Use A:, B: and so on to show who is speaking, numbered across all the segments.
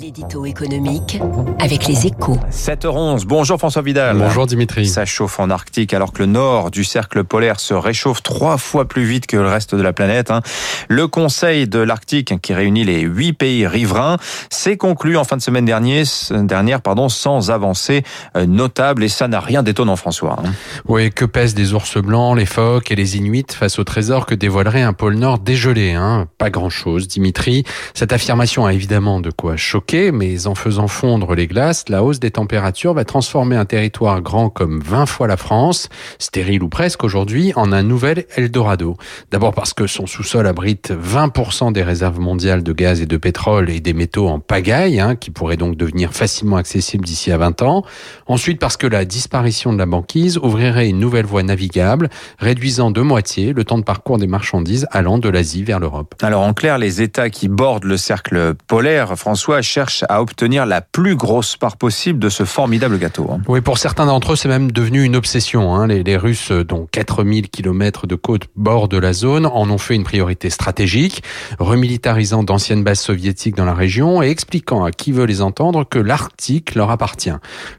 A: L'édito économique avec les échos.
B: 7h11. Bonjour François Vidal.
C: Bonjour Dimitri.
B: Ça chauffe en Arctique alors que le nord du cercle polaire se réchauffe trois fois plus vite que le reste de la planète. hein. Le Conseil de l'Arctique, qui réunit les huit pays riverains, s'est conclu en fin de semaine dernière, dernière pardon, sans avancée euh, notable et ça n'a rien d'étonnant François. hein.
C: Oui, que pèsent les ours blancs, les phoques et les inuits face au trésor que dévoilerait un pôle Nord dégelé hein Pas grand-chose, Dimitri. Cette affirmation a évidemment de quoi choquer, mais en faisant fondre les glaces, la hausse des températures va transformer un territoire grand comme 20 fois la France, stérile ou presque aujourd'hui, en un nouvel Eldorado. D'abord parce que son sous-sol abrite 20% des réserves mondiales de gaz et de pétrole et des métaux en pagaille, hein, qui pourraient donc devenir facilement accessibles d'ici à 20 ans. Ensuite parce que la disparition de la banquise ouvrirait une nouvelle voie navigable, réduisant de moitié le temps de parcours des marchandises allant de l'Asie vers l'Europe.
B: Alors en clair, les États qui bordent le cercle polaire, François, cherchent à obtenir la plus grosse part possible de ce formidable gâteau. hein.
C: Oui, pour certains d'entre eux, c'est même devenu une obsession. hein. Les, Russes, dont 4000 kilomètres de côte de la zone, en ont fait une priorité stratégique, remilitarisant d'anciennes bases soviétiques dans la région et expliquant à qui veut les entendre que l'Arctique leur appartient.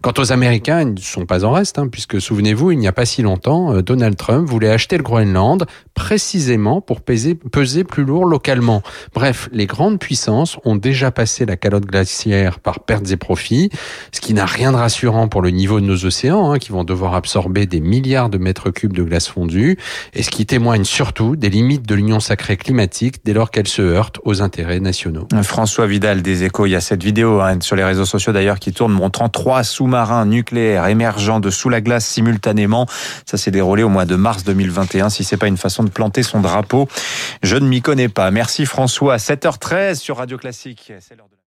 C: Quant aux Américains, ils ne sont pas en reste, hein, puisque souvenez-vous, il n'y a pas si longtemps, euh, Donald Trump voulait acheter le Groenland précisément pour peser, peser plus lourd localement. Bref, les grandes puissances ont déjà passé la calotte glaciaire par pertes et profits, ce qui n'a rien de rassurant pour le niveau de nos océans, hein, qui vont devoir absorber des milliards de mètres cubes de glace fondue, et ce qui témoigne surtout des limites de l'union sacrée climatique dès lors qu'elle se heurte aux intérêts nationaux.
B: François Vidal des Échos, il y a cette vidéo hein, sur les réseaux sociaux d'ailleurs qui tourne montrant trois sous-marins nucléaires émergeant de sous la glace simultanément. Ça s'est déroulé au mois de mars 2021. Si c'est pas une façon de planter son drapeau, je ne m'y connais pas. Merci François. 7h13 sur Radio Classique.